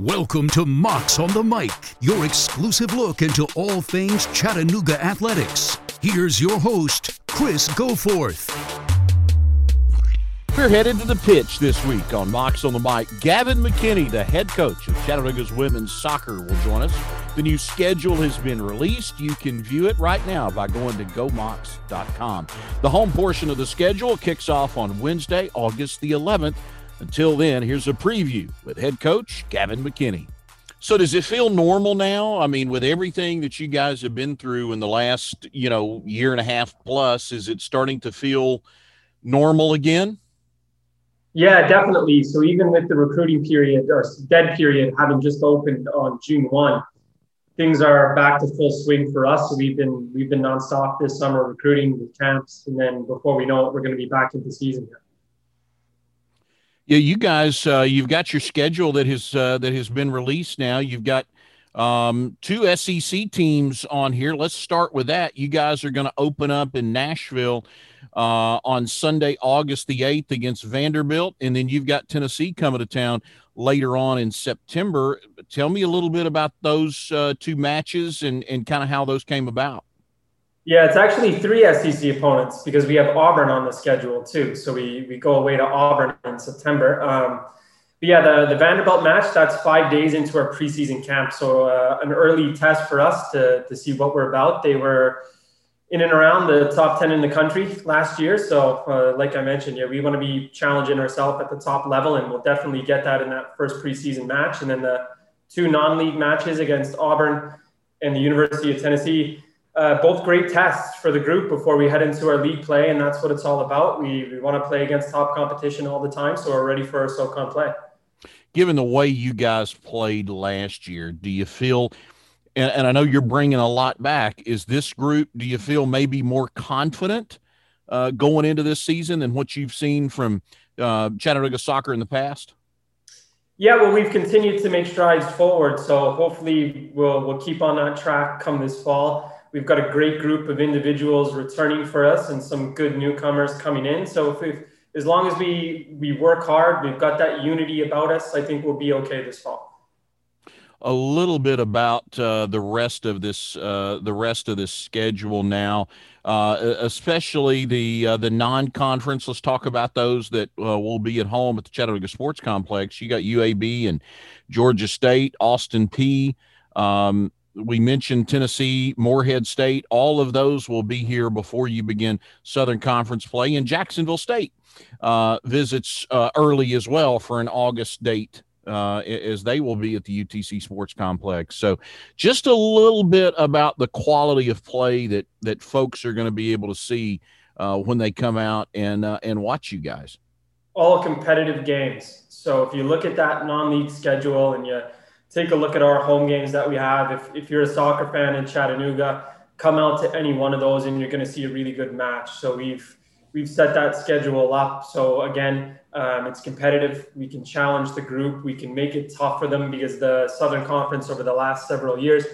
Welcome to Mocs on the Mic, your exclusive look into all things Chattanooga athletics. Here's your host, Chris Goforth. We're headed to the pitch this week on Mocs on the Mic. Gavin McKinney, the head coach of Chattanooga's women's soccer, will join us. The new schedule has been released. You can view it right now by going to gomocs.com. The home portion of the schedule kicks off on Wednesday, August the 11th until then, here's a preview with head coach Gavin McKinney. So does it feel normal now? I mean, with everything that you guys have been through in the last, you know, year and a half plus, is it starting to feel normal again? Yeah, definitely. So even with the recruiting period or dead period having just opened on June 1, things are back to full swing for us. So we've been we've been nonstop this summer recruiting with camps, and then before we know it, we're going to be back into season here. Yeah, you guys, uh, you've got your schedule that has uh, that has been released now. You've got um, two SEC teams on here. Let's start with that. You guys are going to open up in Nashville uh, on Sunday, August the eighth, against Vanderbilt, and then you've got Tennessee coming to town later on in September. Tell me a little bit about those uh, two matches and and kind of how those came about. Yeah, it's actually three SEC opponents because we have Auburn on the schedule too. So we, we go away to Auburn in September. Um, but yeah, the, the Vanderbilt match, that's five days into our preseason camp. So uh, an early test for us to, to see what we're about. They were in and around the top 10 in the country last year. So uh, like I mentioned, yeah, we want to be challenging ourselves at the top level and we'll definitely get that in that first preseason match. And then the two non-league matches against Auburn and the University of Tennessee, uh, both great tests for the group before we head into our league play, and that's what it's all about. We, we want to play against top competition all the time, so we're ready for our SoCon play. Given the way you guys played last year, do you feel, and, and I know you're bringing a lot back, is this group, do you feel maybe more confident uh, going into this season than what you've seen from uh, Chattanooga soccer in the past? Yeah, well, we've continued to make strides forward, so hopefully we'll we'll keep on that track come this fall. We've got a great group of individuals returning for us and some good newcomers coming in. So if we, as long as we we work hard, we've got that unity about us, I think we'll be okay this fall. A little bit about uh, the rest of this uh, the rest of this schedule now, uh, especially the uh, the non-conference. Let's talk about those that uh, will be at home at the Chattanooga Sports Complex. You got UAB and Georgia State, Austin Peay Um, we mentioned Tennessee, Morehead State. All of those will be here before you begin Southern Conference play. And Jacksonville State uh, visits uh, early as well for an August date, uh, as they will be at the UTC Sports Complex. So, just a little bit about the quality of play that that folks are going to be able to see uh, when they come out and uh, and watch you guys. All competitive games. So, if you look at that non-league schedule and you take a look at our home games that we have. If, if you're a soccer fan in Chattanooga, come out to any one of those and you're going to see a really good match. So we've we've set that schedule up. So again, um, it's competitive. We can challenge the group. We can make it tough for them because the Southern Conference over the last several years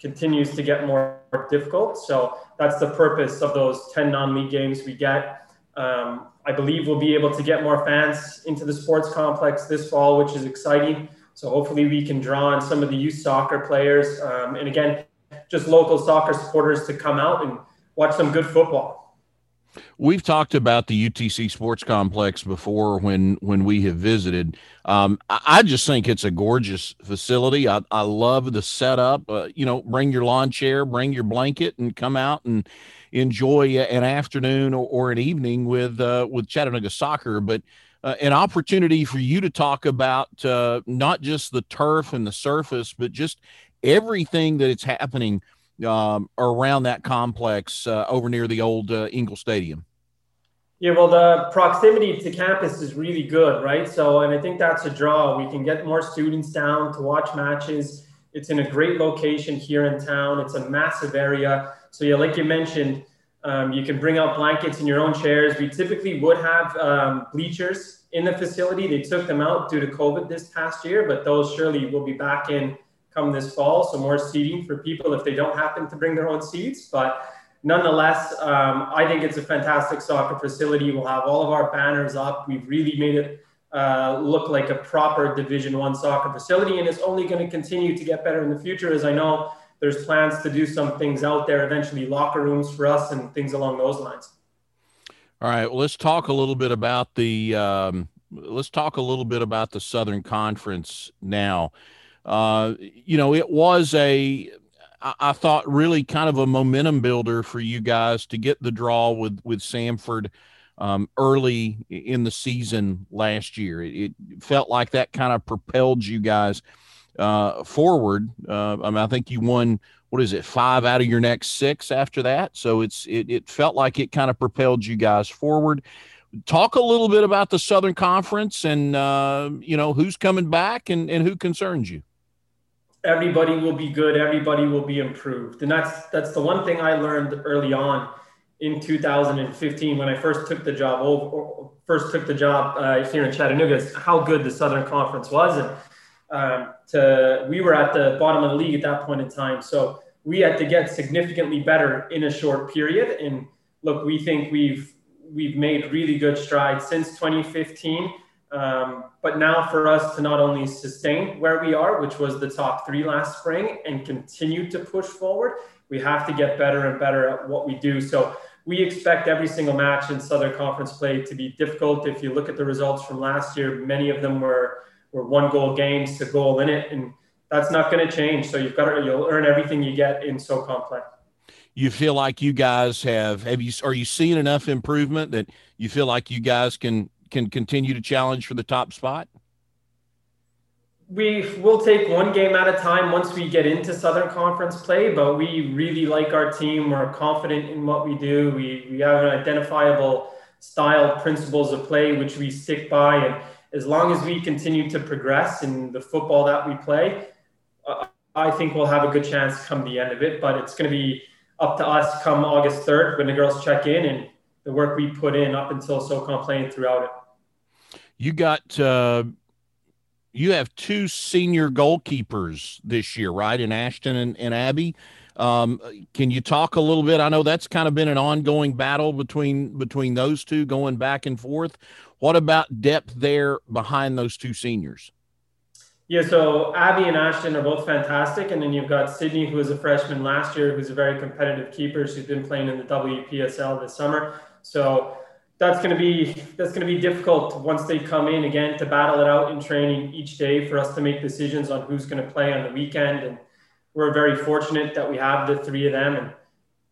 continues to get more difficult. So that's the purpose of those 10 non-league games we get. Um, I believe we'll be able to get more fans into the sports complex this fall, which is exciting. So hopefully we can draw on some of the youth soccer players, um, and again, just local soccer supporters to come out and watch some good football. We've talked about the UTC Sports Complex before when when we have visited. Um, I, I, just think it's a gorgeous facility. I, I love the setup. Uh, you know, bring your lawn chair, bring your blanket, and come out and enjoy an afternoon or, or an evening with uh, with Chattanooga soccer. But uh, an opportunity for you to talk about uh, not just the turf and the surface, but just everything that is happening um, around that complex uh, over near the old uh, Engel Stadium. Yeah, well, the proximity to campus is really good, right? So, and I think that's a draw. We can get more students down to watch matches. It's in a great location here in town. It's a massive area. So, yeah, like you mentioned, um, you can bring out blankets in your own chairs. We typically would have um, bleachers in the facility. They took them out due to COVID this past year, but those surely will be back in come this fall. So more seating for people if they don't happen to bring their own seats. But nonetheless, um, I think it's a fantastic soccer facility. We'll have all of our banners up. We've really made it uh, look like a proper Division One soccer facility, and it's only going to continue to get better in the future. As I know, there's plans to do some things out there eventually, locker rooms for us and things along those lines. All right, well, let's talk a little bit about the um, let's talk a little bit about the Southern Conference now. Uh, you know, it was a I, thought really kind of a momentum builder for you guys to get the draw with with Samford um, early in the season last year. It, it, felt like that kind of propelled you guys uh, forward. Uh, I mean, I think you won what is it five out of your next six after that. So it's it, it felt like it kind of propelled you guys forward. Talk a little bit about the Southern Conference and uh, you know who's coming back and, and who concerns you everybody will be good, everybody will be improved. And that's that's the one thing I learned early on in 2015 when I first took the job over, first took the job uh, here in Chattanooga is how good the Southern Conference was and um, to we were at the bottom of the league at that point in time. So we had to get significantly better in a short period. And look, we think we've we've made really good strides since 2015. Um, but now for us to not only sustain where we are, which was the top three last spring, and continue to push forward, we have to get better and better at what we do. So we expect every single match in Southern Conference play to be difficult. If you look at the results from last year, many of them were were one goal games to goal in it, and that's not going to change. So you've got to you'll earn everything you get in SoCon play. You feel like you guys have have you are you seeing enough improvement that you feel like you guys can can continue to challenge for the top spot? We will take one game at a time once we get into Southern Conference play, but we really like our team. We're confident in what we do. We, we have an identifiable style, principles of play, which we stick by. And as long as we continue to progress in the football that we play, uh, I think we'll have a good chance come the end of it. But it's going to be up to us come August 3rd when the girls check in and the work we put in up until SoCon playing throughout it. You got uh, you have two senior goalkeepers this year, right? In Ashton and, and Abby. Um, can you talk a little bit? I know that's kind of been an ongoing battle between between those two, going back and forth. What about depth there behind those two seniors? Yeah, so Abby and Ashton are both fantastic, and then you've got Sydney, who was a freshman last year, who's a very competitive keeper. She's been playing in the WPSL this summer. So that's going to be that's going to be difficult once they come in again to battle it out in training each day for us to make decisions on who's going to play on the weekend and we're very fortunate that we have the three of them. And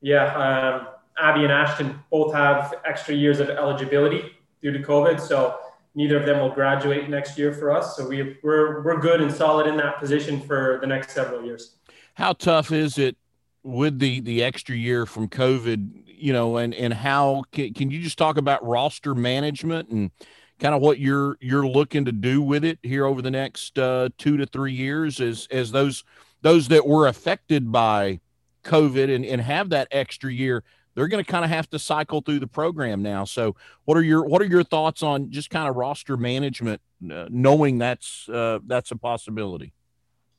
yeah um, abby and ashton both have extra years of eligibility due to covid. So neither of them will graduate next year for us. So we, we're, we're good and solid in that position for the next several years. How tough is it with the the extra year from covid you know, and and how can, can you just talk about roster management and kind of what you're you're looking to do with it here over the next uh, two to three years as as those those that were affected by COVID and, and have that extra year, they're going to kind of have to cycle through the program now. So, what are your what are your thoughts on just kind of roster management, uh, knowing that's uh, that's a possibility?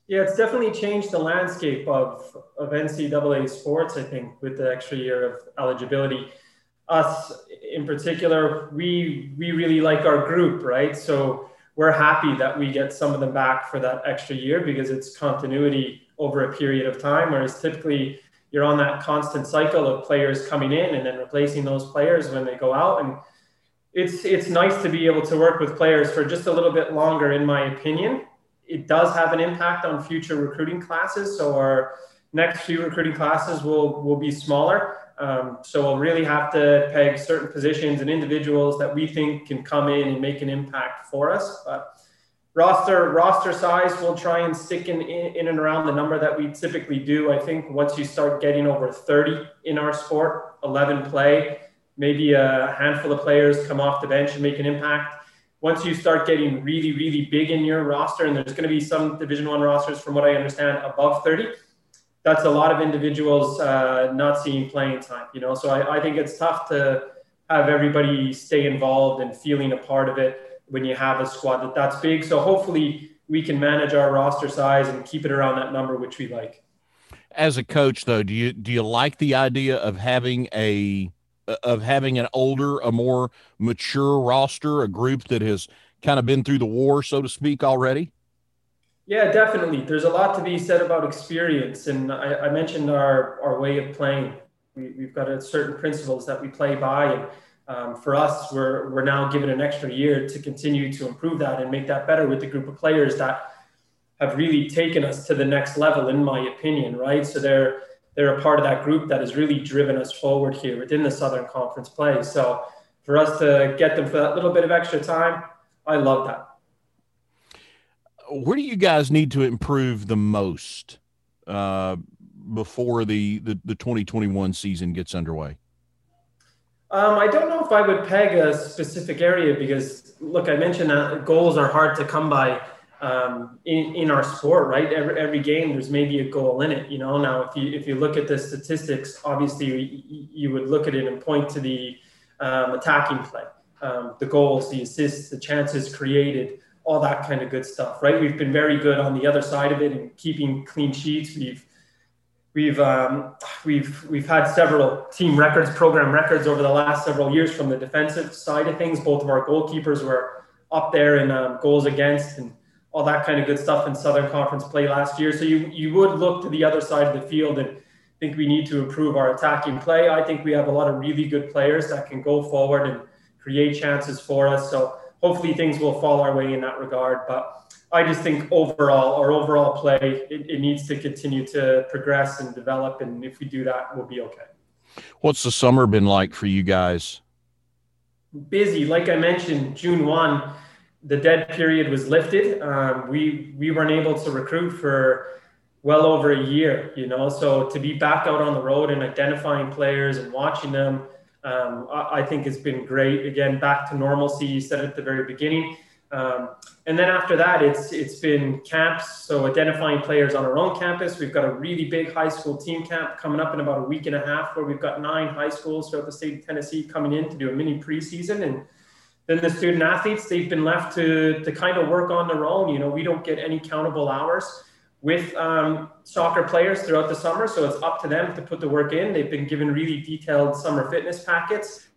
Yeah, it's definitely changed the landscape of, of NCAA sports, I think, with the extra year of eligibility. Us in particular, we we really like our group, right? So we're happy that we get some of them back for that extra year because it's continuity over a period of time, whereas typically you're on that constant cycle of players coming in and then replacing those players when they go out. And it's it's nice to be able to work with players for just a little bit longer, in my opinion it does have an impact on future recruiting classes. So our next few recruiting classes will will be smaller. Um, so we'll really have to peg certain positions and individuals that we think can come in and make an impact for us. But roster roster size, we'll try and stick in, in, in and around the number that we typically do. I think once you start getting over 30 in our sport, 11 play, maybe a handful of players come off the bench and make an impact once you start getting really, really big in your roster, and there's going to be some Division One rosters, from what I understand, above 30, that's a lot of individuals uh, not seeing playing time. You know, so I, I think it's tough to have everybody stay involved and feeling a part of it when you have a squad that that's big. So hopefully we can manage our roster size and keep it around that number, which we like. As a coach, though, do you do you like the idea of having a of having an older, a more mature roster, a group that has kind of been through the war, so to speak, already? Yeah, definitely. There's a lot to be said about experience, and I, I mentioned our our way of playing. We, we've got certain principles that we play by, and um, for us, we're we're now given an extra year to continue to improve that and make that better with the group of players that have really taken us to the next level, in my opinion. Right, so they're they're a part of that group that has really driven us forward here within the Southern Conference play. So for us to get them for that little bit of extra time, I love that where do you guys need to improve the most uh, before the, the, the 2021 season gets underway? Um, I don't know if I would peg a specific area because, look, I mentioned that goals are hard to come by um, in, in our sport, right? Every, every game, there's maybe a goal in it. You know, now if you if you look at the statistics, obviously you, you would look at it and point to the um, attacking play, um, the goals, the assists, the chances created all that kind of good stuff, right? We've been very good on the other side of it and keeping clean sheets. We've we've um, we've we've had several team records, program records over the last several years from the defensive side of things. Both of our goalkeepers were up there in um, goals against and all that kind of good stuff in Southern Conference play last year. So you you would look to the other side of the field and think we need to improve our attacking play. I think we have a lot of really good players that can go forward and create chances for us. So hopefully things will fall our way in that regard. But I just think overall, our overall play, it, it needs to continue to progress and develop. And if we do that, we'll be okay. What's the summer been like for you guys? Busy. Like I mentioned, June 1, the dead period was lifted. Um, we, we weren't able to recruit for well over a year, you know, so to be back out on the road and identifying players and watching them, um, I, I, think has been great. Again, back to normalcy. You said at the very beginning. Um, and then after that, it's it's been camps. So identifying players on our own campus. We've got a really big high school team camp coming up in about a week and a half, where we've got nine high schools throughout the state of Tennessee coming in to do a mini preseason. And then the student athletes, they've been left to to kind of work on their own. You know, we don't get any countable hours with um, soccer players throughout the summer. So it's up to them to put the work in. They've been given really detailed summer fitness packets.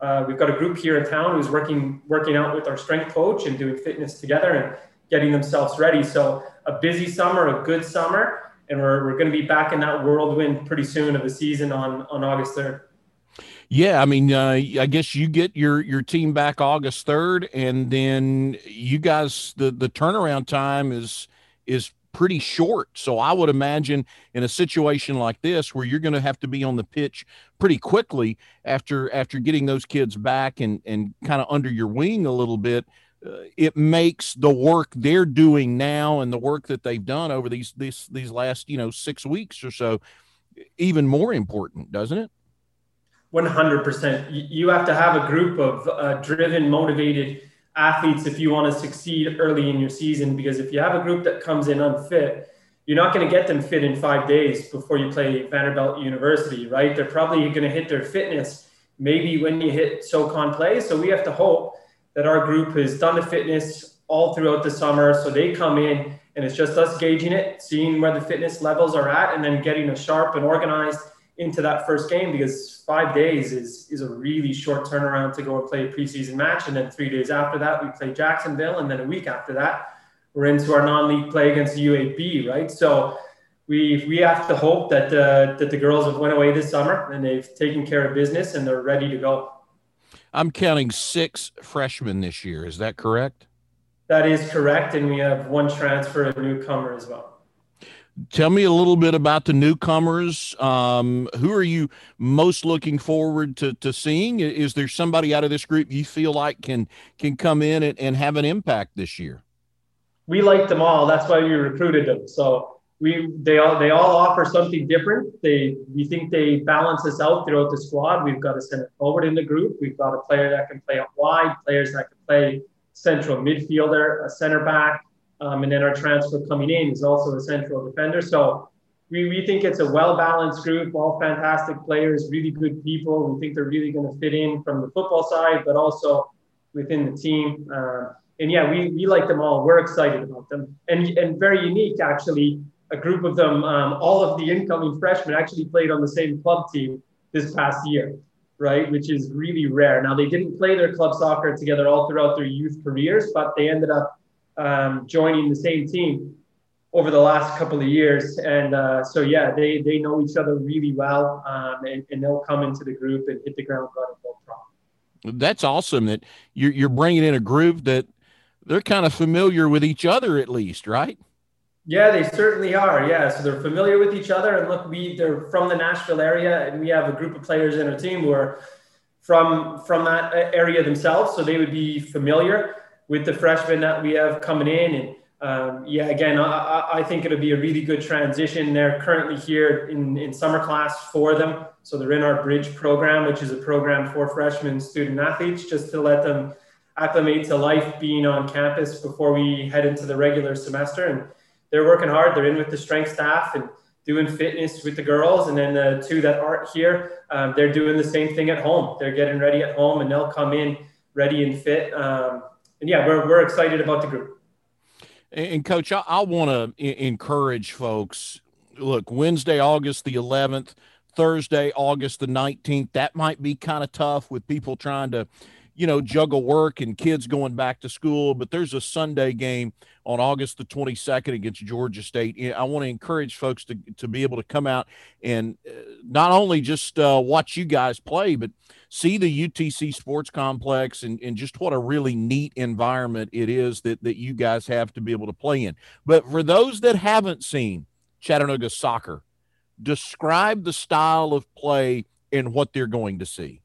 Uh, we've got a group here in town who's working working out with our strength coach and doing fitness together and getting themselves ready. So a busy summer, a good summer, and we're, we're going to be back in that whirlwind pretty soon of the season on on August third. Yeah, I mean, uh, I guess you get your your team back August third, and then you guys the the turnaround time is is pretty short. So I would imagine in a situation like this where you're going to have to be on the pitch pretty quickly after after getting those kids back and and kind of under your wing a little bit, uh, it makes the work they're doing now and the work that they've done over these these these last you know six weeks or so even more important, doesn't it? 100%. You have to have a group of uh, driven, motivated athletes if you want to succeed early in your season because if you have a group that comes in unfit you're not going to get them fit in five days before you play vanderbilt university right? They're probably going to hit their fitness maybe when you hit socon play. So we have to hope that our group has done the fitness all throughout the summer so they come in and it's just us gauging it seeing where the fitness levels are at and then getting a sharp and organized into that first game because five days is is a really short turnaround to go and play a preseason match, and then three days after that we play Jacksonville, and then a week after that we're into our non-league play against UAB, right? So we we have to hope that uh, that the girls have went away this summer and they've taken care of business and they're ready to go. I'm counting six freshmen this year. Is that correct? That is correct, and we have one transfer, a newcomer as well. Tell me a little bit about the newcomers. Um, who are you most looking forward to, to seeing? Is there somebody out of this group you feel like can can come in and, and have an impact this year? We like them all. That's why we recruited them. So we they all they all offer something different. They we think they balance us out throughout the squad. We've got a center forward in the group. We've got a player that can play wide, players that can play central midfielder, a center back um, and then our transfer coming in is also a central defender. So we, we think it's a well balanced group, all fantastic players, really good people. We think they're really going to fit in from the football side, but also within the team. Uh, and yeah, we, we like them all. We're excited about them. And, and very unique, actually, a group of them, um, all of the incoming freshmen actually played on the same club team this past year right? Which is really rare. Now they didn't play their club soccer together all throughout their youth careers, but they ended up um, joining the same team over the last couple of years. And uh, so, yeah, they, they know each other really well, um, and, and, they'll come into the group and hit the ground running. That's awesome that you're, you're bringing in a group that they're kind of familiar with each other, at least, right? Yeah, they certainly are. Yeah, so they're familiar with each other, and look, we they're from the Nashville area, and we have a group of players in our team who are from from that area themselves, so they would be familiar with the freshmen that we have coming in, and um, yeah, again, I, I, think it'll be a really good transition. They're currently here in, in summer class for them. So they're in our bridge program, which is a program for freshman student athletes, just to let them acclimate to life being on campus before we head into the regular semester. And they're working hard. They're in with the strength staff and doing fitness with the girls. And then the two that aren't here, um, they're doing the same thing at home. They're getting ready at home and they'll come in ready and fit. Um, and yeah, we're, we're excited about the group. And coach, I, I want to encourage folks. Look, Wednesday, August the 11th, Thursday, August the 19th. That might be kind of tough with people trying to, you know, juggle work and kids going back to school. But there's a Sunday game on August the 22nd against Georgia State. I want to encourage folks to, to be able to come out and uh, not only just uh, watch you guys play, but see the UTC sports complex and, and just what a really neat environment it is that, that you guys have to be able to play in. But for those that haven't seen Chattanooga soccer, describe the style of play and what they're going to see.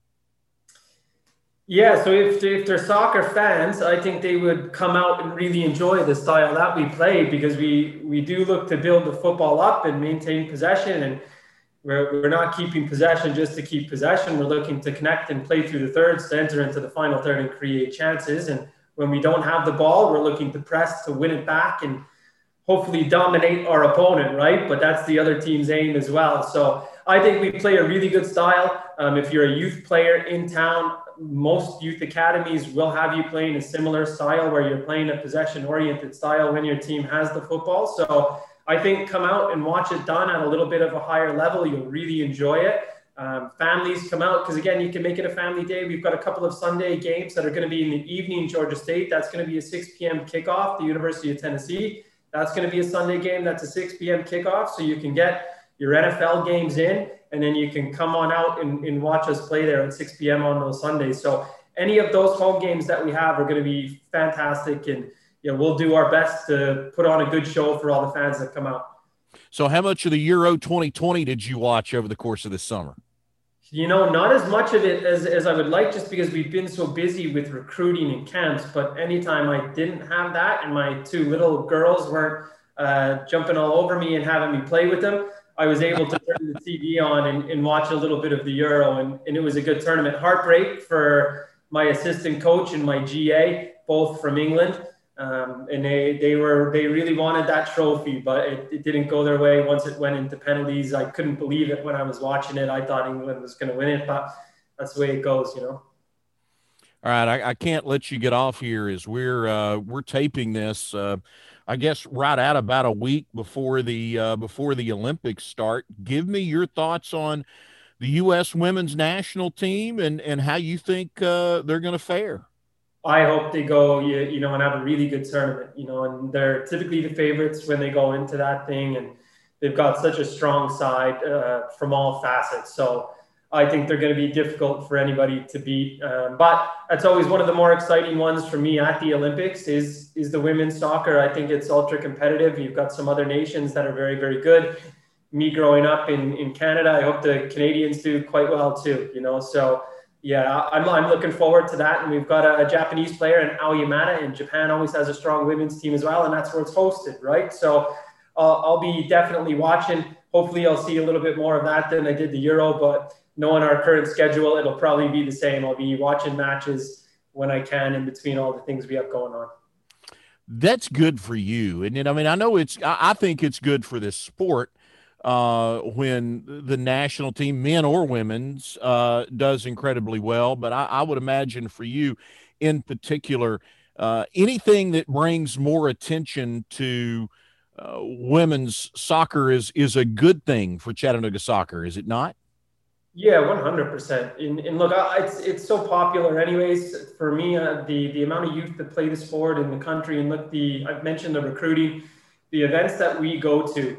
Yeah, so if, if they're soccer fans, I think they would come out and really enjoy the style that we play because we, we do look to build the football up and maintain possession and – we're, we're not keeping possession just to keep possession. We're looking to connect and play through the thirds to enter into the final third and create chances. And when we don't have the ball, we're looking to press to win it back and hopefully dominate our opponent, right? But that's the other team's aim as well. So I think we play a really good style. Um, if you're a youth player in town, most youth academies will have you playing a similar style where you're playing a possession oriented style when your team has the football. So I think come out and watch it done at a little bit of a higher level. You'll really enjoy it. Um, families come out because again, you can make it a family day. We've got a couple of Sunday games that are going to be in the evening. Georgia State, that's going to be a 6 p.m. kickoff. The University of Tennessee, that's going to be a Sunday game. That's a 6 p.m. kickoff. So you can get your NFL games in, and then you can come on out and, and watch us play there at 6 p.m. on those Sundays. So any of those home games that we have are going to be fantastic and you know, we'll do our best to put on a good show for all the fans that come out. So, how much of the Euro 2020 did you watch over the course of this summer? You know, not as much of it as, as I would like, just because we've been so busy with recruiting and camps. But anytime I didn't have that and my two little girls weren't uh, jumping all over me and having me play with them, I was able to turn the TV on and, and watch a little bit of the Euro. And, and it was a good tournament. Heartbreak for my assistant coach and my GA, both from England. Um, and they, they were they really wanted that trophy, but it, it, didn't go their way. Once it went into penalties, I couldn't believe it when I was watching it. I thought England was going to win it, but that's the way it goes, you know. All right, I, I can't let you get off here as we're uh, we're taping this. Uh, I guess right at about a week before the uh, before the Olympics start. Give me your thoughts on the U.S. women's national team and and how you think uh, they're going to fare. I hope they go, you, you know, and have a really good tournament, you know, and they're typically the favorites when they go into that thing, and they've got such a strong side uh, from all facets. So I think they're going to be difficult for anybody to beat. Um, but that's always one of the more exciting ones for me at the Olympics is is the women's soccer. I think it's ultra competitive. You've got some other nations that are very very good. Me growing up in in Canada, I hope the Canadians do quite well too. You know, so yeah, I'm, I'm looking forward to that. And we've got a, a Japanese player in Ao Yamada, and Japan always has a strong women's team as well, and that's where it's hosted, right? So I'll be definitely watching. Hopefully, I'll see a little bit more of that than I did the Euro, but knowing our current schedule, it'll probably be the same. I'll be watching matches when I can in between all the things we have going on. That's good for you. And I mean, I know it's, I think it's good for this sport uh, when the national team, men or women's, uh, does incredibly well. But I, I, would imagine for you in particular, uh, anything that brings more attention to uh, women's soccer is is a good thing for Chattanooga soccer, is it not? Yeah, one hundred percent. And look, it's it's so popular, anyways. For me, uh, the the amount of youth that play the sport in the country, and look, the I've mentioned the recruiting, the events that we go to,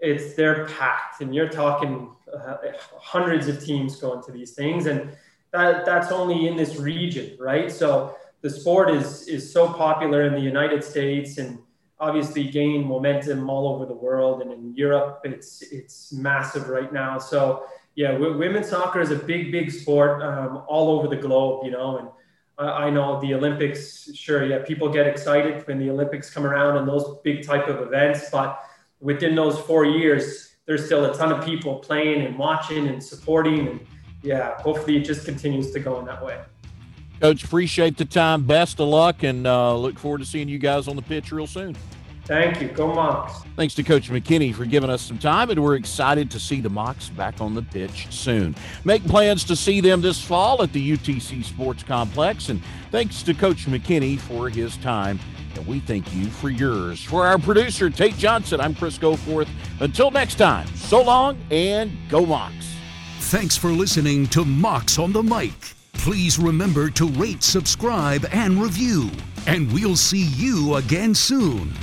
it's they're packed, and you're talking uh, hundreds of teams going to these things, and that that's only in this region, right? So the sport is is so popular in the United States and obviously gain momentum all over the world and in Europe it's it's massive right now so yeah women's soccer is a big big sport um, all over the globe you know and I, I, know the Olympics sure yeah people get excited when the Olympics come around and those big type of events but within those four years there's still a ton of people playing and watching and supporting and yeah hopefully it just continues to go in that way Coach, appreciate the time. Best of luck, and uh, look forward to seeing you guys on the pitch real soon. Thank you. Go Mocs. Thanks to Coach McKinney for giving us some time, and we're excited to see the Mocs back on the pitch soon. Make plans to see them this fall at the UTC Sports Complex, and thanks to Coach McKinney for his time, and we thank you for yours. For our producer, Tate Johnson, I'm Chris Goforth. Until next time, so long and go Mocs. Thanks for listening to Mocs on the Mic. Please remember to rate, subscribe, and review. And we'll see you again soon.